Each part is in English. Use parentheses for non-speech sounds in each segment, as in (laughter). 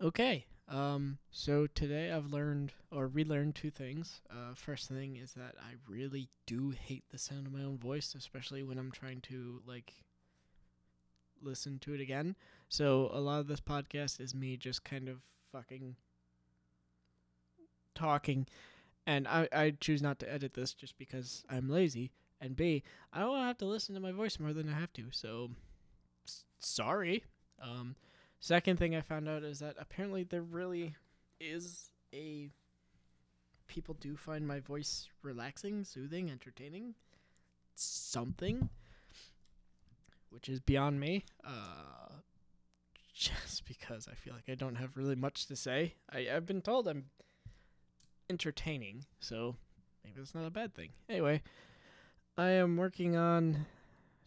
Okay. Um, so today I've learned or relearned two things. Uh, first thing is that I really do hate the sound of my own voice, especially when I'm trying to like listen to it again. So a lot of this podcast is me just kind of fucking talking, and I I choose not to edit this just because I'm lazy, and B I don't want to have to listen to my voice more than I have to. So s- sorry. Um. Second thing I found out is that apparently there really is a people do find my voice relaxing, soothing, entertaining, something, which is beyond me. Uh, just because I feel like I don't have really much to say. I I've been told I'm entertaining, so maybe that's not a bad thing. Anyway, I am working on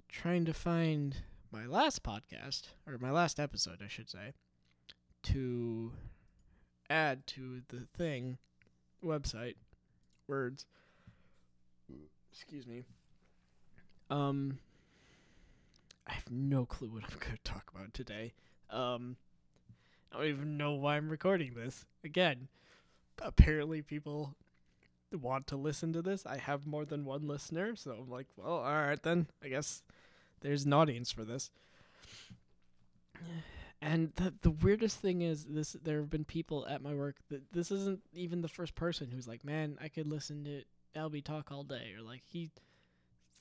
trying to find my last podcast or my last episode, I should say, to add to the thing website words. Excuse me. Um, I have no clue what I'm going to talk about today. Um, I don't even know why I'm recording this. Again, apparently people want to listen to this. I have more than one listener, so I'm like, well, all right then. I guess there's an audience for this. And the the weirdest thing is this there have been people at my work that this isn't even the first person who's like, "Man, I could listen to LB talk all day," or like he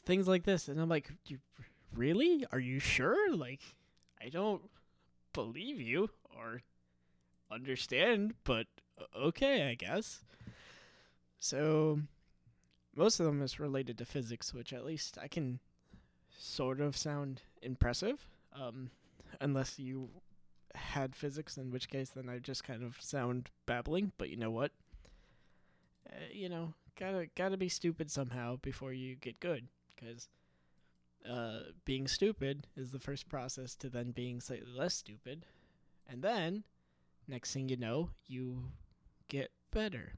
things like this, and I'm like, "You really? Are you sure?" Like, I don't believe you or understand, but uh, okay, I guess. So most of them is related to physics, which at least I can sort of sound impressive. Um, unless you had physics, in which case then I just kind of sound babbling. But you know what? Uh, you know, gotta gotta be stupid somehow before you get good, because uh, being stupid is the first process to then being slightly less stupid, and then next thing you know, you get better.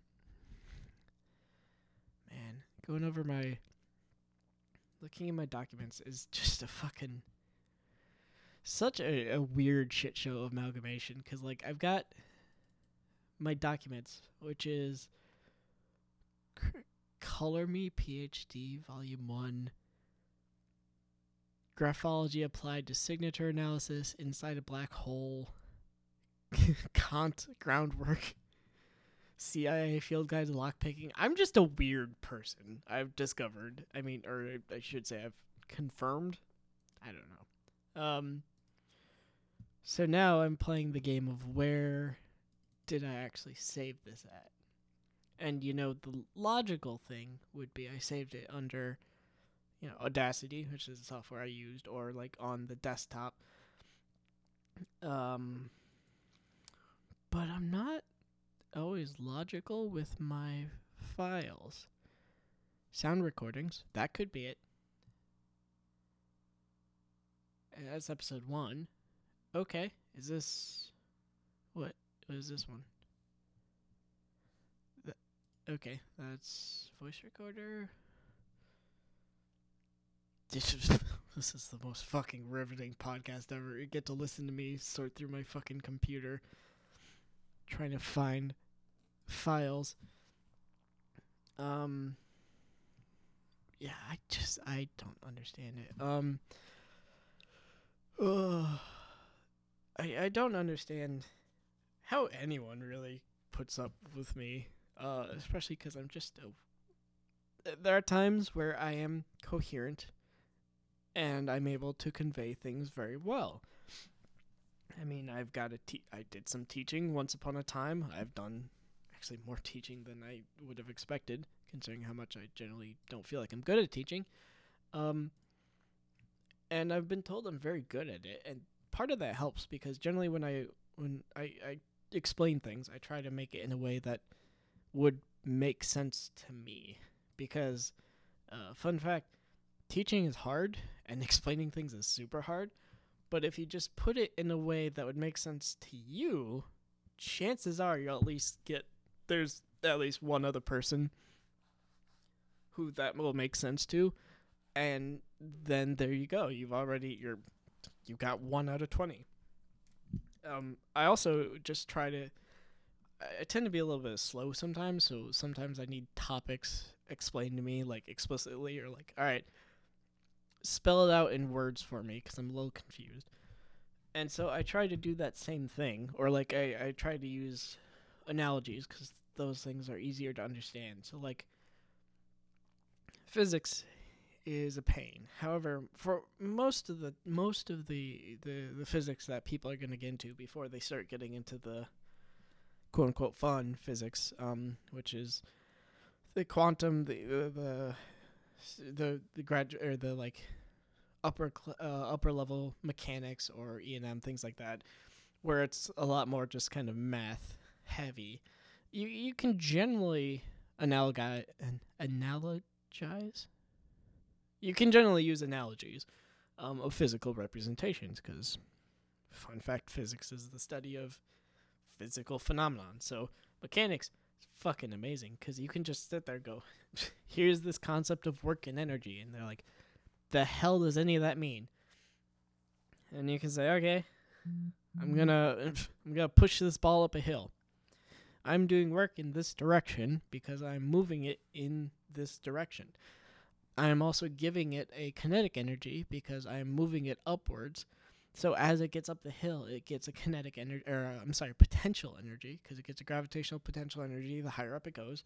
Man, going over my looking at my documents is just a fucking such a, a weird shit show amalgamation because like i've got my documents which is C- color me phd volume 1 graphology applied to signature analysis inside a black hole (laughs) kant groundwork CIA field guide to lockpicking. I'm just a weird person. I've discovered. I mean, or I should say, I've confirmed. I don't know. Um. So now I'm playing the game of where did I actually save this at? And you know, the logical thing would be I saved it under, you know, Audacity, which is the software I used, or like on the desktop. Um. But I'm not always logical with my files. Sound recordings, that could be it. That's episode one. Okay, is this what? What is this one? Okay, that's voice recorder. This is (laughs) this is the most fucking riveting podcast ever. You get to listen to me sort through my fucking computer, trying to find files. Um. Yeah, I just I don't understand it. Um. (sighs) I I don't understand how anyone really puts up with me. Uh, especially because I'm just a. There are times where I am coherent, and I'm able to convey things very well. I mean, I've got a te- I did some teaching once upon a time. I've done actually more teaching than I would have expected, considering how much I generally don't feel like I'm good at teaching. Um, and I've been told I'm very good at it, and part of that helps because generally when I when I, I explain things, I try to make it in a way that would make sense to me. Because, uh, fun fact, teaching is hard and (laughs) explaining things is super hard. But if you just put it in a way that would make sense to you, chances are you'll at least get there's at least one other person who that will make sense to and then there you go you've already you're you got one out of 20 Um, I also just try to. I tend to be a little bit slow sometimes, so sometimes I need topics explained to me like explicitly or like, all right, spell it out in words for me because I'm a little confused. And so I try to do that same thing, or like I I try to use analogies because those things are easier to understand. So like physics is a pain. However, for most of the most of the the, the physics that people are going to get into before they start getting into the quote unquote fun physics, um, which is the quantum, the the the the, the grad or the like upper cl- uh, upper level mechanics or E and M things like that, where it's a lot more just kind of math heavy. You you can generally analogize analogize you can generally use analogies um, of physical representations because, fun fact, physics is the study of physical phenomenon. So mechanics is fucking amazing because you can just sit there and go, (laughs) here's this concept of work and energy, and they're like, the hell does any of that mean? And you can say, okay, I'm gonna (laughs) I'm gonna push this ball up a hill. I'm doing work in this direction because I'm moving it in this direction. I am also giving it a kinetic energy because I am moving it upwards. So as it gets up the hill, it gets a kinetic energy, or uh, I'm sorry, potential energy, because it gets a gravitational potential energy the higher up it goes.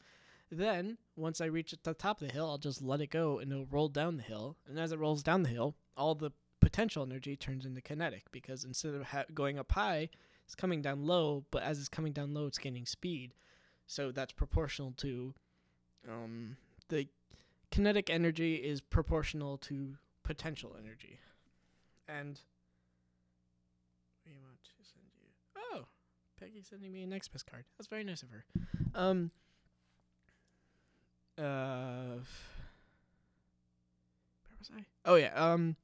Then, once I reach the top of the hill, I'll just let it go and it'll roll down the hill. And as it rolls down the hill, all the potential energy turns into kinetic because instead of ha- going up high, it's coming down low, but as it's coming down low, it's gaining speed. So that's proportional to um, the kinetic energy is proportional to potential energy. And we want to send you. Oh, Peggy's sending me an Xmas card. That's very nice of her. Um. Uh. Where was I? Oh yeah. Um,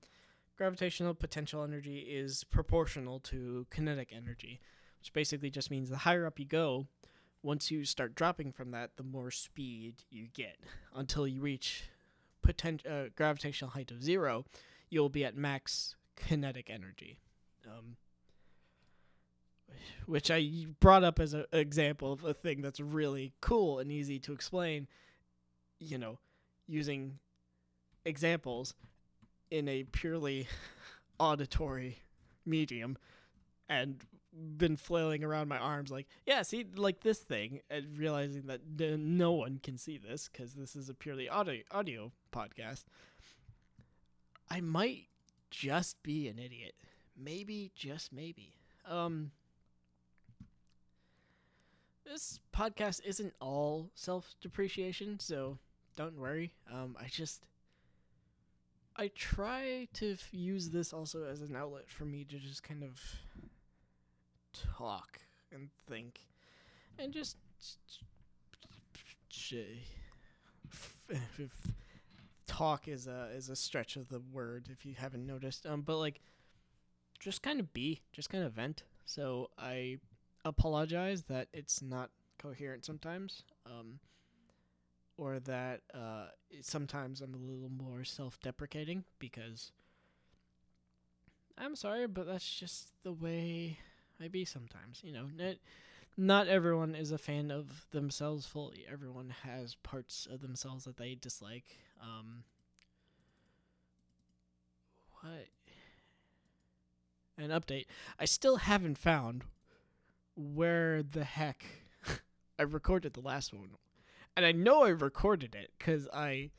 gravitational potential energy is proportional to kinetic energy, which basically just means the higher up you go, once you start dropping from that, the more speed you get until you reach potent- uh, gravitational height of zero, you'll be at max kinetic energy. Um, which I brought up as an example of a thing that's really cool and easy to explain, you know, using examples in a purely auditory medium and been flailing around my arms like yeah see like this thing and realizing that no one can see this because this is a purely audio audio podcast i might just be an idiot. Maybe just maybe. Um this podcast isn't all self-depreciation so don't worry. Um i just i try to f- use this also as an outlet for me to just kind of talk and think and just if talk is a is a stretch of the word if you haven't noticed um but like just kind of be just kind of vent. So i apologize that it's not coherent sometimes um or that uh sometimes i'm a little more self-deprecating because i'm sorry but that's just the way I be sometimes, you know, not, not everyone is a fan of themselves fully. Everyone has parts of themselves that they dislike. Um, what? An update. I still haven't found where the heck (laughs) I recorded the last one. And I know I recorded it because I.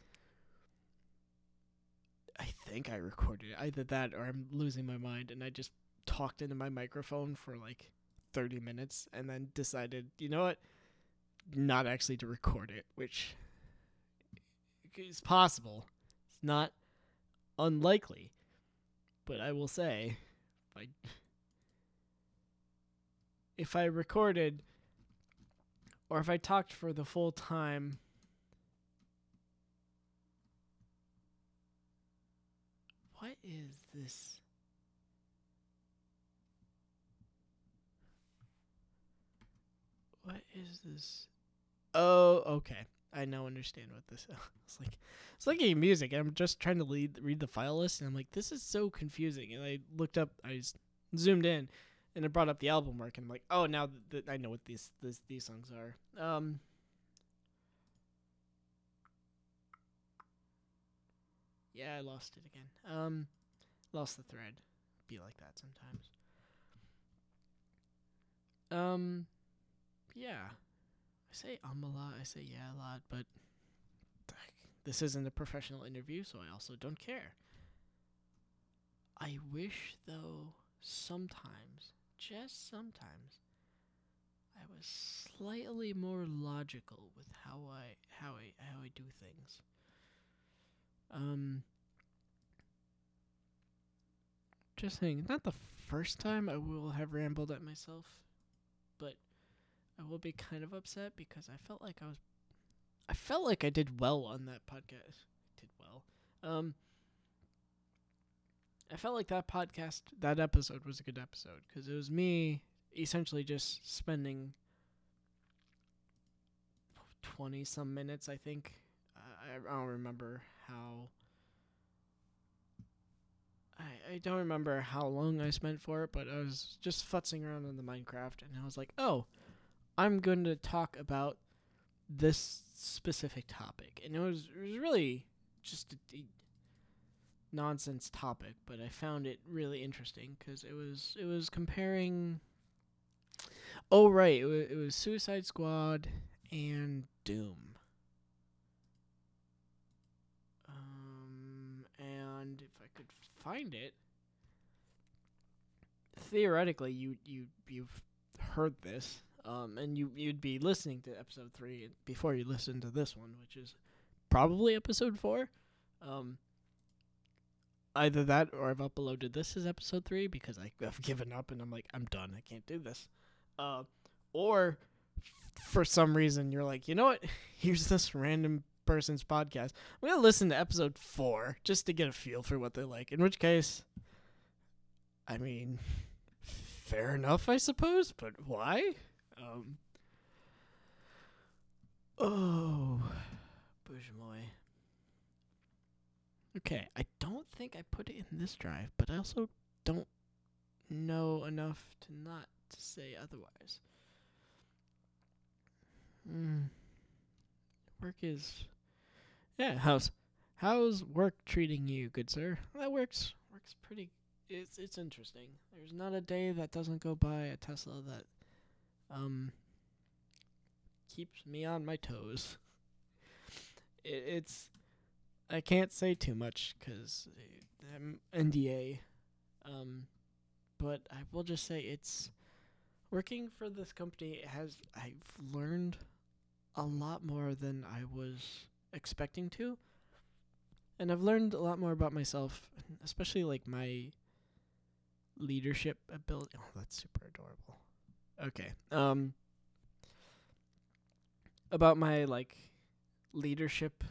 I think I recorded it. Either that or I'm losing my mind and I just talked into my microphone for like 30 minutes and then decided, you know what? Not actually to record it, which is possible. It's not unlikely. But I will say, if I, if I recorded or if I talked for the full time What is this? What is this? Oh, okay. I now understand what this (laughs) is. It's like it's like a music. I'm just trying to read read the file list, and I'm like, this is so confusing. And I looked up, I zoomed in, and it brought up the album work, and I'm like, oh, now th- I know what these these these songs are. Um, yeah, I lost it again. Um, lost the thread. Be like that sometimes. Um, yeah, I say um a lot. I say yeah a lot, but this isn't a professional interview, so I also don't care. I wish, though, sometimes, just sometimes, I was slightly more logical with how I how I how I do things. Um, just saying, not the first time I will have rambled at myself, but I will be kind of upset because I felt like I was I felt like I did well on that podcast. Did well. Um I felt like that podcast, that episode was a good episode because it was me essentially just spending 20 some minutes, I think. I, I don't remember how. I, I don't remember how long I spent for it, but I was just futzing around on the Minecraft and I was like, oh, I'm going to talk about this specific topic. And it was, it was really just a nonsense topic, but I found it really interesting because it was it was comparing. Oh right, it was, it was Suicide Squad and Doom. Um, and if I could find it, theoretically, you you you've heard this, um, and you you'd be listening to episode three before you listen to this one, which is probably episode four. Um, either that or I've uploaded this as episode three because I, have given up and I'm like, I'm done. I can't do this. Uh, or for some reason you're like, you know what? (laughs) Here's this random person's podcast. I'm gonna listen to episode four just to get a feel for what they like. In which case, I mean, (laughs) fair enough, I suppose. But why? Um. Oh, (sighs) Bougemoy. Okay, I don't think I put it in this drive, but I also don't know enough to not to say otherwise. Mm. Work is Yeah, how's how's work treating you, good sir? That works works pretty it's it's interesting. There's not a day that doesn't go by a Tesla that um keeps me on my toes. (laughs) It, it's I can't say too much because I'm NDA. Um, but I will just say it's working for this company has I've learned a lot more than I was expecting to. And I've learned a lot more about myself, especially like my leadership ability. Oh, that's super adorable. Okay. Um about my like leadership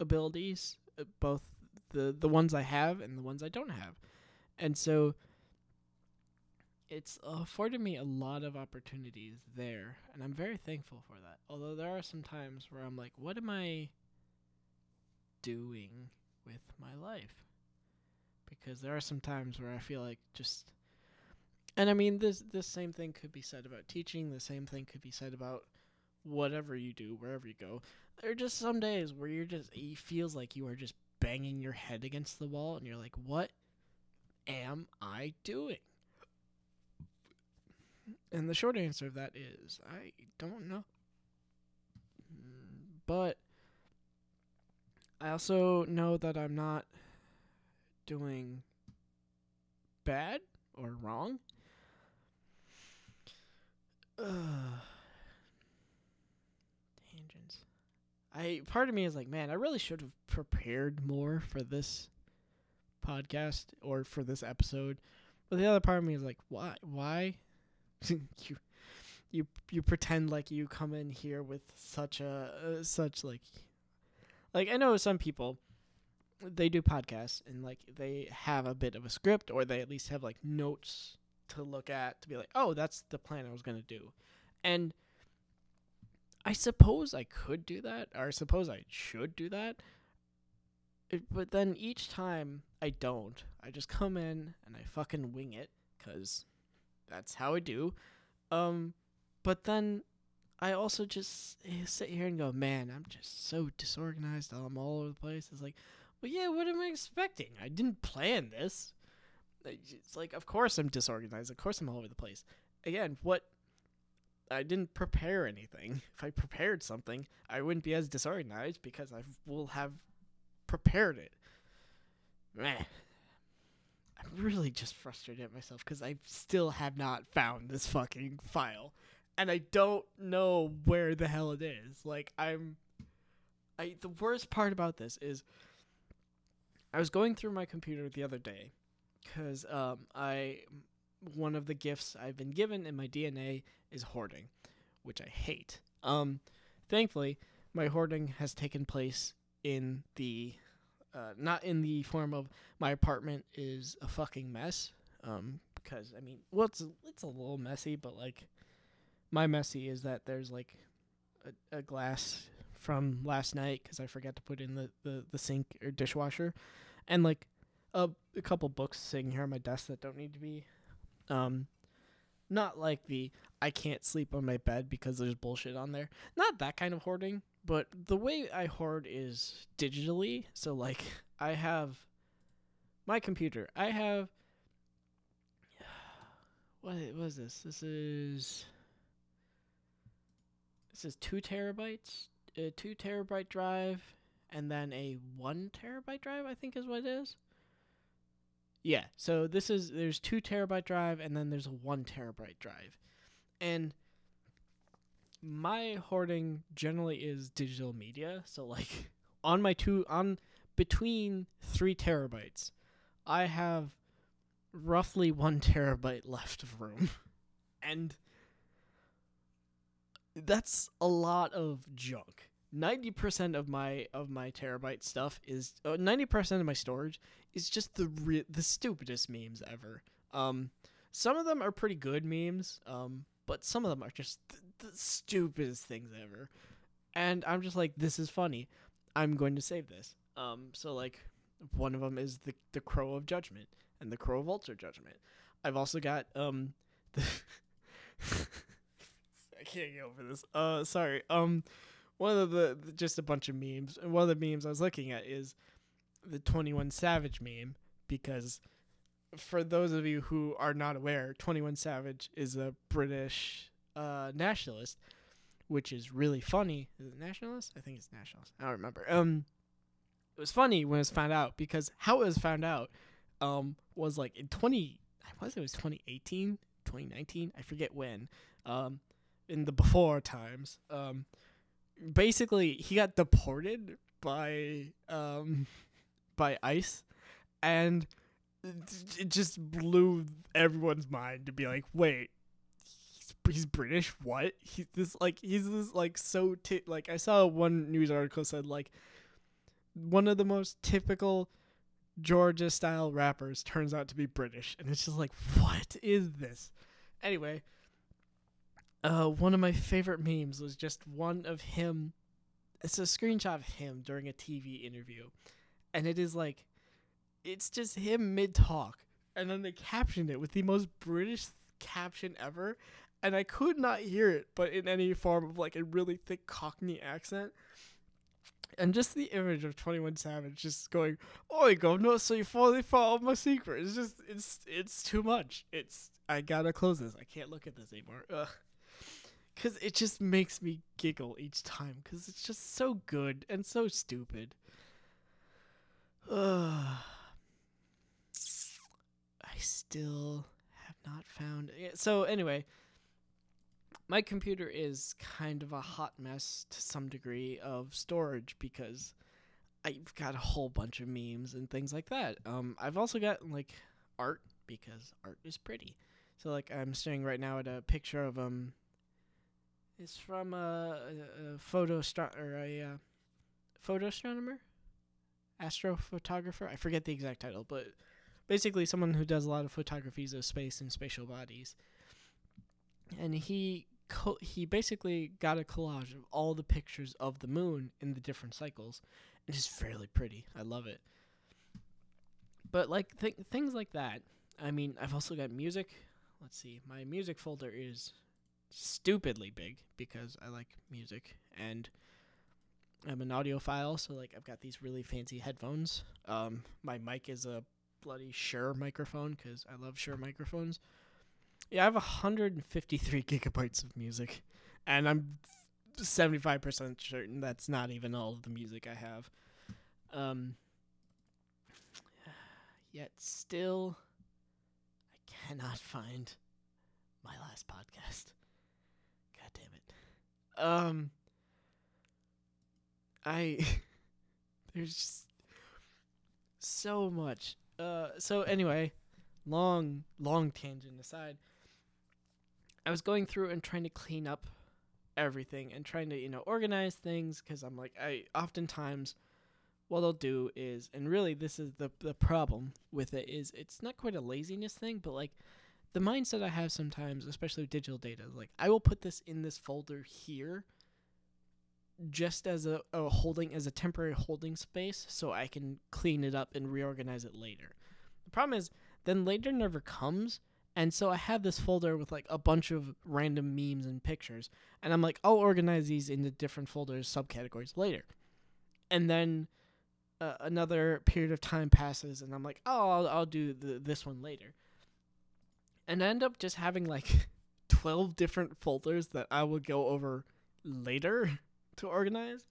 abilities, uh, both the the ones I have and the ones I don't have, and so it's afforded me a lot of opportunities there, and I'm very thankful for that. Although there are some times where I'm like, what am I doing with my life? Because there are some times where I feel like just and I mean this this same thing could be said about teaching, the same thing could be said about whatever you do, wherever you go. There are just some days where you're just it feels like you are just banging your head against the wall and you're like, "What am I doing?" And the short answer of that is I don't know. But I also know that I'm not doing bad or wrong. (sighs) I part of me is like, man, I really should have prepared more for this podcast or for this episode. But the other part of me is like, why? Why? (laughs) you, you, you pretend like you come in here with such a uh, such like, like I know some people, they do podcasts and like they have a bit of a script or they at least have like notes to look at to be like, oh, that's the plan I was gonna do, and I suppose I could do that, or I suppose I should do that. It, but then each time I don't, I just come in and I fucking wing it cuz that's how I do. Um but then I also just sit here and go, "Man, I'm just so disorganized. I'm all over the place." It's like, "Well, yeah, what am I expecting? I didn't plan this." It's like, of course I'm disorganized. Of course I'm all over the place. Again, what I didn't prepare anything. (laughs) If I prepared something, I wouldn't be as disorganized because I will have prepared it. Man, I'm really just frustrated at myself because I still have not found this fucking file, and I don't know where the hell it is. Like I'm, I the worst part about this is, I was going through my computer the other day, because um I one of the gifts I've been given in my DNA is hoarding, which I hate. Um, thankfully, my hoarding has taken place in the, uh, not in the form of my apartment is a fucking mess. Um, because I mean, well, it's it's a little messy, but like, my messy is that there's like a, a glass from last night because I forgot to put in the, the the sink or dishwasher, and like a a couple books sitting here on my desk that don't need to be um not like the I can't sleep on my bed because there's bullshit on there. Not that kind of hoarding, but the way I hoard is digitally. So like I have my computer. I have (sighs) what is this? This is this is two terabytes, a two terabyte drive, and then a one terabyte drive. I think is what it is. Yeah, so this is there's two terabyte drive and then there's a one terabyte drive, and my hoarding generally is digital media. So like (laughs) on my two on between three terabytes, I have roughly one (laughs) terabyte left of room, (laughs) and that's a lot of junk. Ninety percent of my of my terabyte stuff is uh, ninety percent of my storage is just the re- the stupidest memes ever. Um, some of them are pretty good memes, um, but some of them are just th- the stupidest things ever. And I'm just like, this is funny. I'm going to save this. Um, so like, one of them is the the Crow of Judgment and the Crow of Ultra Judgment. I've also got um the (laughs) I can't get over this. Uh, sorry. Um, one of the, just a bunch of memes. And one of the memes I was looking at is the 21 Savage meme because for those of you who are not aware, 21 Savage is a British uh, nationalist, which is really funny. Is it nationalist? I think it's nationalist. I don't remember. Um, it was funny when it was found out because how it was found out um, was like in 20, I was it was 2018, 2019, I forget when. Um, in the before times. Um, basically, he got deported by um, by ICE, and it just blew everyone's mind to be like, wait, he's, he's British? What? He's this like he's this like so like I saw one news article said like one of the most typical Georgia style rappers turns out to be British, and it's just like, what is this? Anyway, uh, one of my favorite memes was just one of him. It's a screenshot of him during a TV interview, and it is like, it's just him mid talk, and then they captioned it with the most British caption ever, and I could not hear it, but in any form of like a really thick Cockney accent. And just the image of Twenty One Savage just going, "Oh, governor, so you finally found my secret." It's just, it's, it's too much. It's, I gotta close this. I can't look at this anymore. Ugh because it just makes me giggle each time because it's just so good and so stupid. Ugh. (sighs) I still have not found it. So anyway, my computer is kind of a hot mess to some degree of storage because I've got a whole bunch of memes and things like that. Um, I've also got like art because art is pretty. So like I'm staring right now at a picture of um is from a, a, a photo star or a uh, photo astronomer, astrophotographer. I forget the exact title, but basically someone who does a lot of photographies of space and spatial bodies. And he co- he basically got a collage of all the pictures of the moon in the different cycles, and it's fairly pretty. I love it. But like th- things like that, I mean, I've also got music. Let's see. My music folder is stupidly big because I like music and I'm an audiophile, so like I've got these really fancy headphones. Um, my mic is a bloody Shure microphone because I love Shure microphones. Yeah, I have 153 gigabytes of music, and I'm 75% certain that's not even all of the music I have. Um, yet still, I cannot find my last podcast. Um, I (laughs) there's just so much. Uh, so anyway, long long tangent aside, I was going through and trying to clean up everything and trying to you know organize things because I'm like I oftentimes what I'll do is and really this is the the problem with it is it's not quite a laziness thing but like the mindset I have sometimes especially with digital data like I will put this in this folder here just as a, a holding as a temporary holding space so I can clean it up and reorganize it later. The problem is then later never comes and so I have this folder with like a bunch of random memes and pictures and I'm like I'll organize these into different folders subcategories later. And then uh, another period of time passes and I'm like oh I'll, I'll do this one later. And I end up just having like (laughs) 12 different folders that I will go over later (laughs) to organize,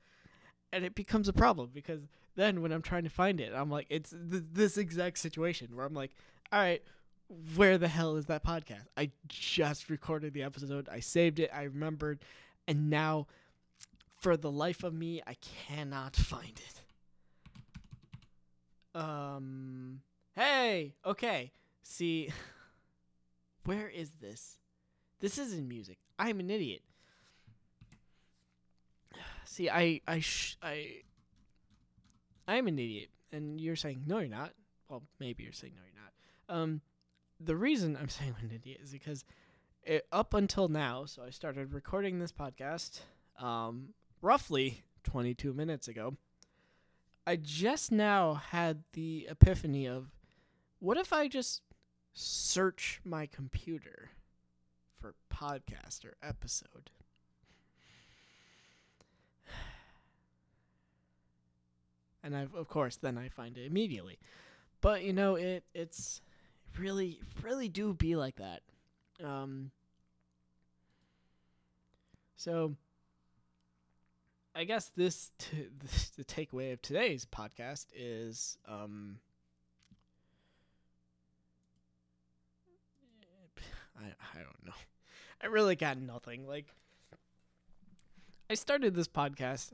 and it becomes a problem because then when I'm trying to find it, I'm like, it's th- this exact situation where I'm like, all right, where the hell is that podcast? I just recorded the episode, I saved it, I remembered, and now, for the life of me, I cannot find it. Um, hey, okay, see, (laughs) where is this? This isn't music. I'm an idiot. (sighs) See, I I sh- I I'm an idiot, and you're saying no, you're not. Well, maybe you're saying no, you're not. Um, the reason I'm (laughs) saying I'm an idiot is because it, up until now, so I started recording this podcast, um, roughly 22 minutes ago. I just now had the epiphany of, what if I just search my computer for podcast or episode? (sighs) and I've, of course then I find it immediately. But you know it it's really really do be like that. Um so I guess this, t- (laughs) the takeaway of today's podcast is um I I don't know. (laughs) I really got nothing. Like I started this podcast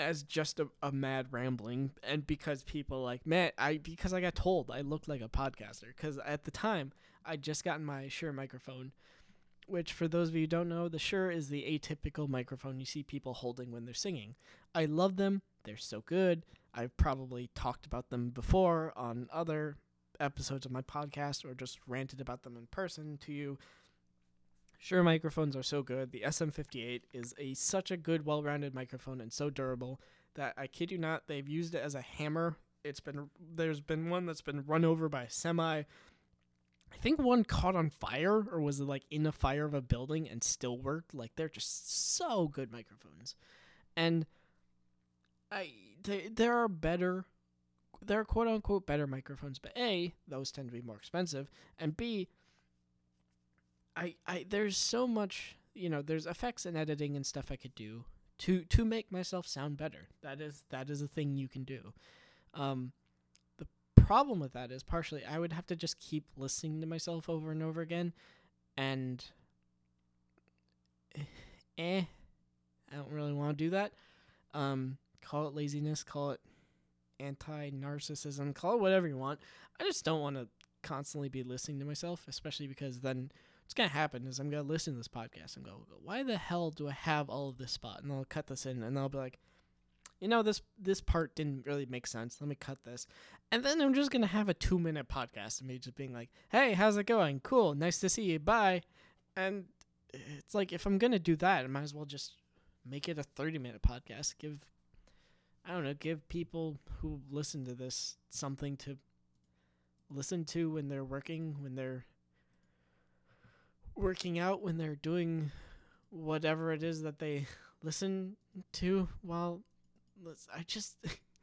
as just a, a mad rambling and because people like man i because i got told i looked like a podcaster because at the time i just gotten my shure microphone which for those of you who don't know the shure is the atypical microphone you see people holding when they're singing i love them they're so good i've probably talked about them before on other episodes of my podcast or just ranted about them in person to you Shure, microphones are so good. The SM58 is a such a good, well-rounded microphone and so durable that I kid you not, they've used it as a hammer. It's been there's been one that's been run over by a semi. I think one caught on fire or was it like in a fire of a building and still worked. Like they're just so good microphones, and I they, there are better there are quote unquote better microphones, but A, those tend to be more expensive, and B, I, I there's so much you know there's effects and editing and stuff I could do to to make myself sound better. That is that is a thing you can do. Um, the problem with that is partially I would have to just keep listening to myself over and over again, and eh, I don't really want to do that. Um, call it laziness, call it anti narcissism, call it whatever you want. I just don't want to constantly be listening to myself, especially because then what's gonna happen is I'm gonna listen to this podcast and go, why the hell do I have all of this spot? And I'll cut this in, and I'll be like, you know, this this part didn't really make sense. Let me cut this, and then I'm just gonna have a two minute podcast of me just being like, hey, how's it going? Cool, nice to see you. Bye. And it's like if I'm gonna do that, I might as well just make it a 30 minute podcast. Give I don't know, give people who listen to this something to listen to when they're working, when they're working out, when they're doing whatever it is that they listen to while I just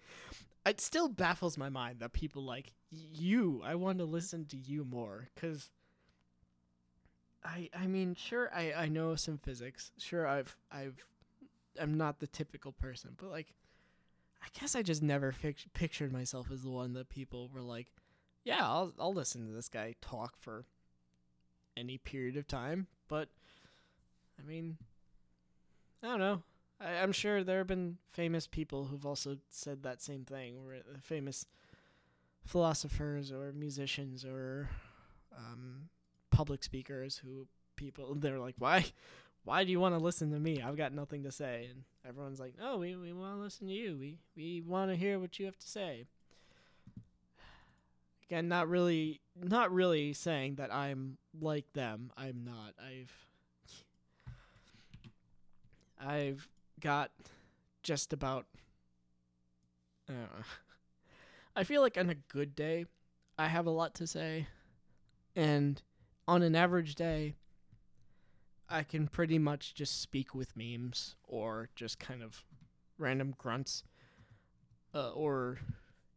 (laughs) it still baffles my mind that people like you. I want to listen to you more cuz I I mean, sure I I know some physics. Sure I've I've I'm not the typical person, but like I guess I just never fic- pictured myself as the one that people were like, yeah, I'll I'll listen to this guy talk for any period of time, but I mean, I don't know. I, am sure there have been famous people who've also said that same thing, or uh, famous philosophers or musicians or um, public speakers who people they're like, why, why do you want to listen to me? I've got nothing to say, and everyone's like, "Oh, we we want to listen to you. We we want to hear what you have to say. Again, not really, not really saying that I'm like them. I'm not. I've I've got just about. I, (laughs) I feel like on a good day, I have a lot to say, and on an average day, I can pretty much just speak with memes or just kind of random grunts, uh, or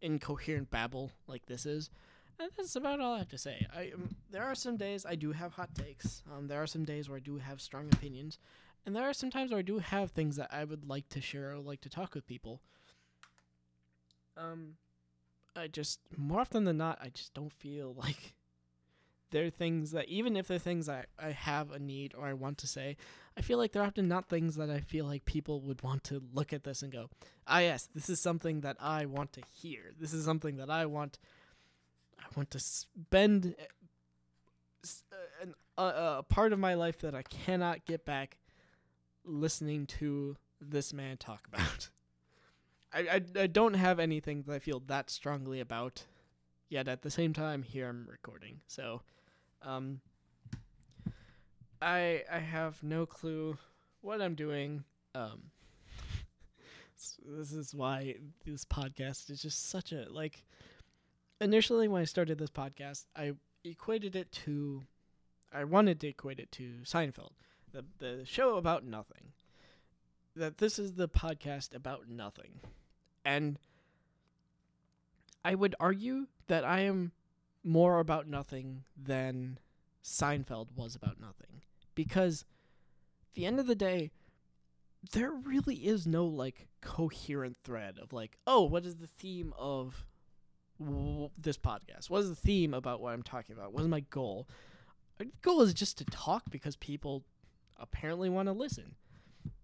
incoherent babble like this is. And that's about all I have to say. I um, there are some days I do have hot takes. Um, there are some days where I do have strong opinions, and there are some times where I do have things that I would like to share or like to talk with people. Um, I just more often than not, I just don't feel (laughs) like they're things that even if they're things that I have a need or I want to say, I feel like they're often not things that I feel like people would want to look at this and go, "Ah, yes, this is something that I want to hear. This is something that I want. I want to spend." a, a part of my life that I cannot get back listening to this man talk (laughs) about. I, I, I don't have anything that I feel that strongly about, yet at the same time, here I'm recording. So, um, I I have no clue what I'm doing. Um, this is why this podcast is just such a like. Initially, when I started this podcast, I equated it to, I wanted to equate it to Seinfeld the the show about nothing. That this is the podcast about nothing. And I would argue that I am more about nothing than Seinfeld was about nothing. Because at the end of the day, there really is no like coherent thread of like, oh, what is the theme of w- this podcast? What is the theme about what I'm talking about? What is my goal? My goal is just to talk because people apparently want to listen.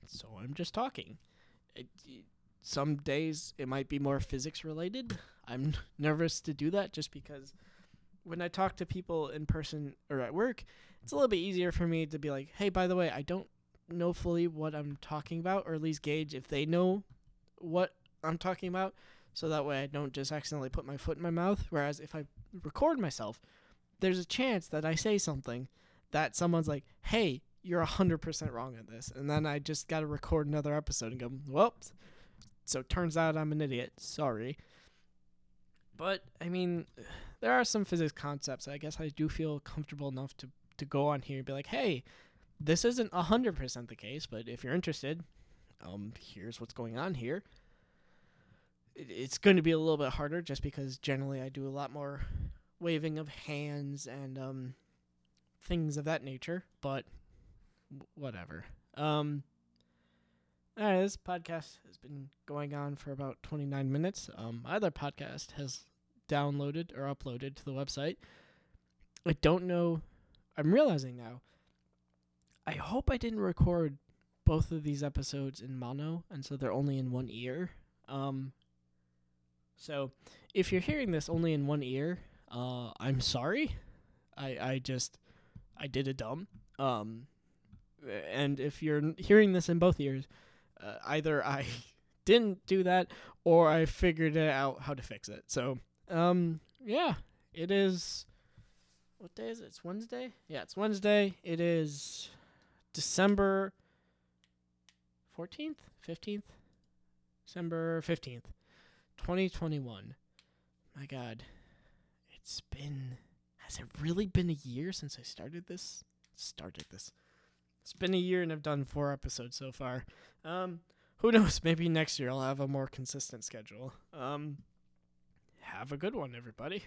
So I'm just talking. It, some days it might be more physics related. I'm (laughs) nervous to do that just because when I talk to people in person or at work, it's a little bit easier for me to be like, hey, by the way, I don't know fully what I'm talking about, or at least gauge if they know what I'm talking about. So that way I don't just accidentally put my foot in my mouth. Whereas if I record myself, there's a chance that I say something that someone's like, hey, you're 100% wrong on this. And then I just got to record another episode and go, whoops. So turns out I'm an idiot. Sorry. But, I mean, there are some physics concepts. I guess I do feel comfortable enough to, to go on here and be like, hey, this isn't a 100% the case, but if you're interested, um, here's what's going on here. it's going to be a little bit harder just because generally I do a lot more waving of hands and um, things of that nature, but whatever. Um, all right, this podcast has been going on for about 29 minutes. Um, my other podcast has downloaded or uploaded to the website. I don't know. I'm realizing now. I hope I didn't record both of these episodes in mono, and so they're only in one ear. Um, so if you're hearing this only in one ear, uh, I'm sorry. I I just I did a dumb. Um, and if you're hearing this in both ears, uh, either I (laughs) didn't do that or I figured out how to fix it. So, um, yeah, it is. What day is it? It's Wednesday. Yeah, it's Wednesday. It is December fourteenth, fifteenth, December fifteenth, twenty twenty one. My God, it's been has it really been a year since I started this? Started this. It's been a year and I've done four episodes so far. Um, who knows? Maybe next year I'll have a more consistent schedule. Um, have a good one, everybody.